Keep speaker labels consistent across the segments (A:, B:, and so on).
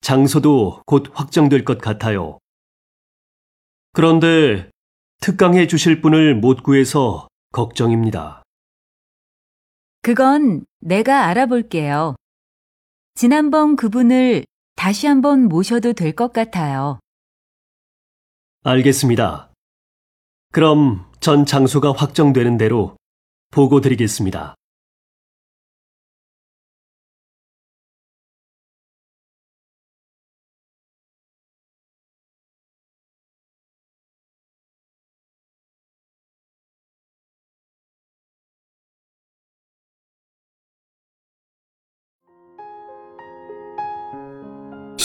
A: 장소도 곧 확정될 것 같아요. 그런데 특강해 주실 분을 못 구해서 걱정입니다.
B: 그건 내가 알아볼게요. 지난번 그분을 다시 한번 모셔도 될 것 같아요.
A: 알겠습니다. 그럼 전 장소가 확정되는 대로 보고 드리겠습니다.
C: “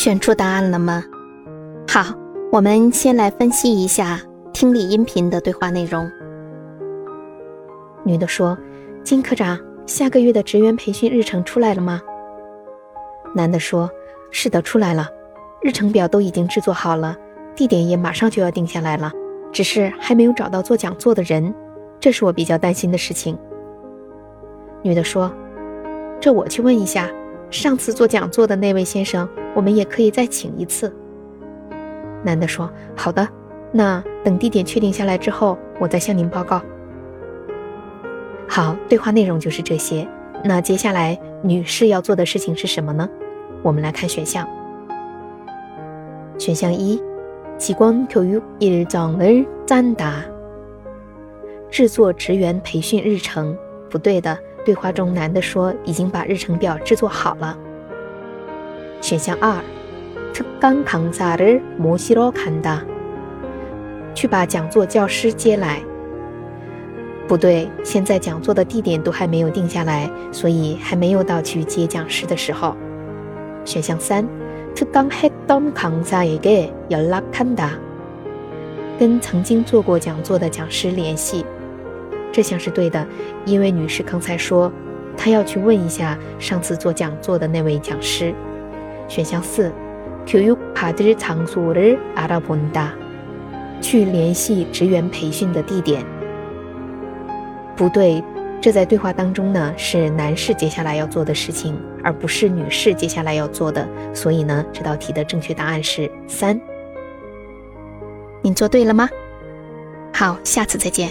C: 选出答案了吗？好，我们先来分析一下听力音频的对话内容。女的说：“金科长，下个月的职员培训日程出来了吗？”男的说：“是的，出来了，日程表都已经制作好了，地点也马上就要定下来了，只是还没有找到做讲座的人，这是我比较担心的事情。”女的说：“这我去问一下。”上次做讲座的那位先生，我们也可以再请一次。男的说：“好的，那等地点确定下来之后，我再向您报告。”好，对话内容就是这些。那接下来女士要做的事情是什么呢？我们来看选项。选项一：직원교육일정을짠 다。 制作职员培训日程，不对的。 对话中，男的说已经把日程表制作好了。选项二，특강강사를모시러간 다， 去把讲座教师接来。不对，现在讲座的地点都还没有定下来，所以还没有到去接讲师的时候。选项三，특강했던강사에게연락한 다， 跟曾经做过讲座的讲师联系。 这项是对的，因为女士刚才说，她要去问一下上次做讲座的那位讲师。选项四，교육받을장소를알아본 다， 去联系职员培训的地点。不对，这在对话当中呢是男士接下来要做的事情，而不是女士接下来要做的。所以呢，这道题的正确答案是三。你做对了吗？好，下次再见。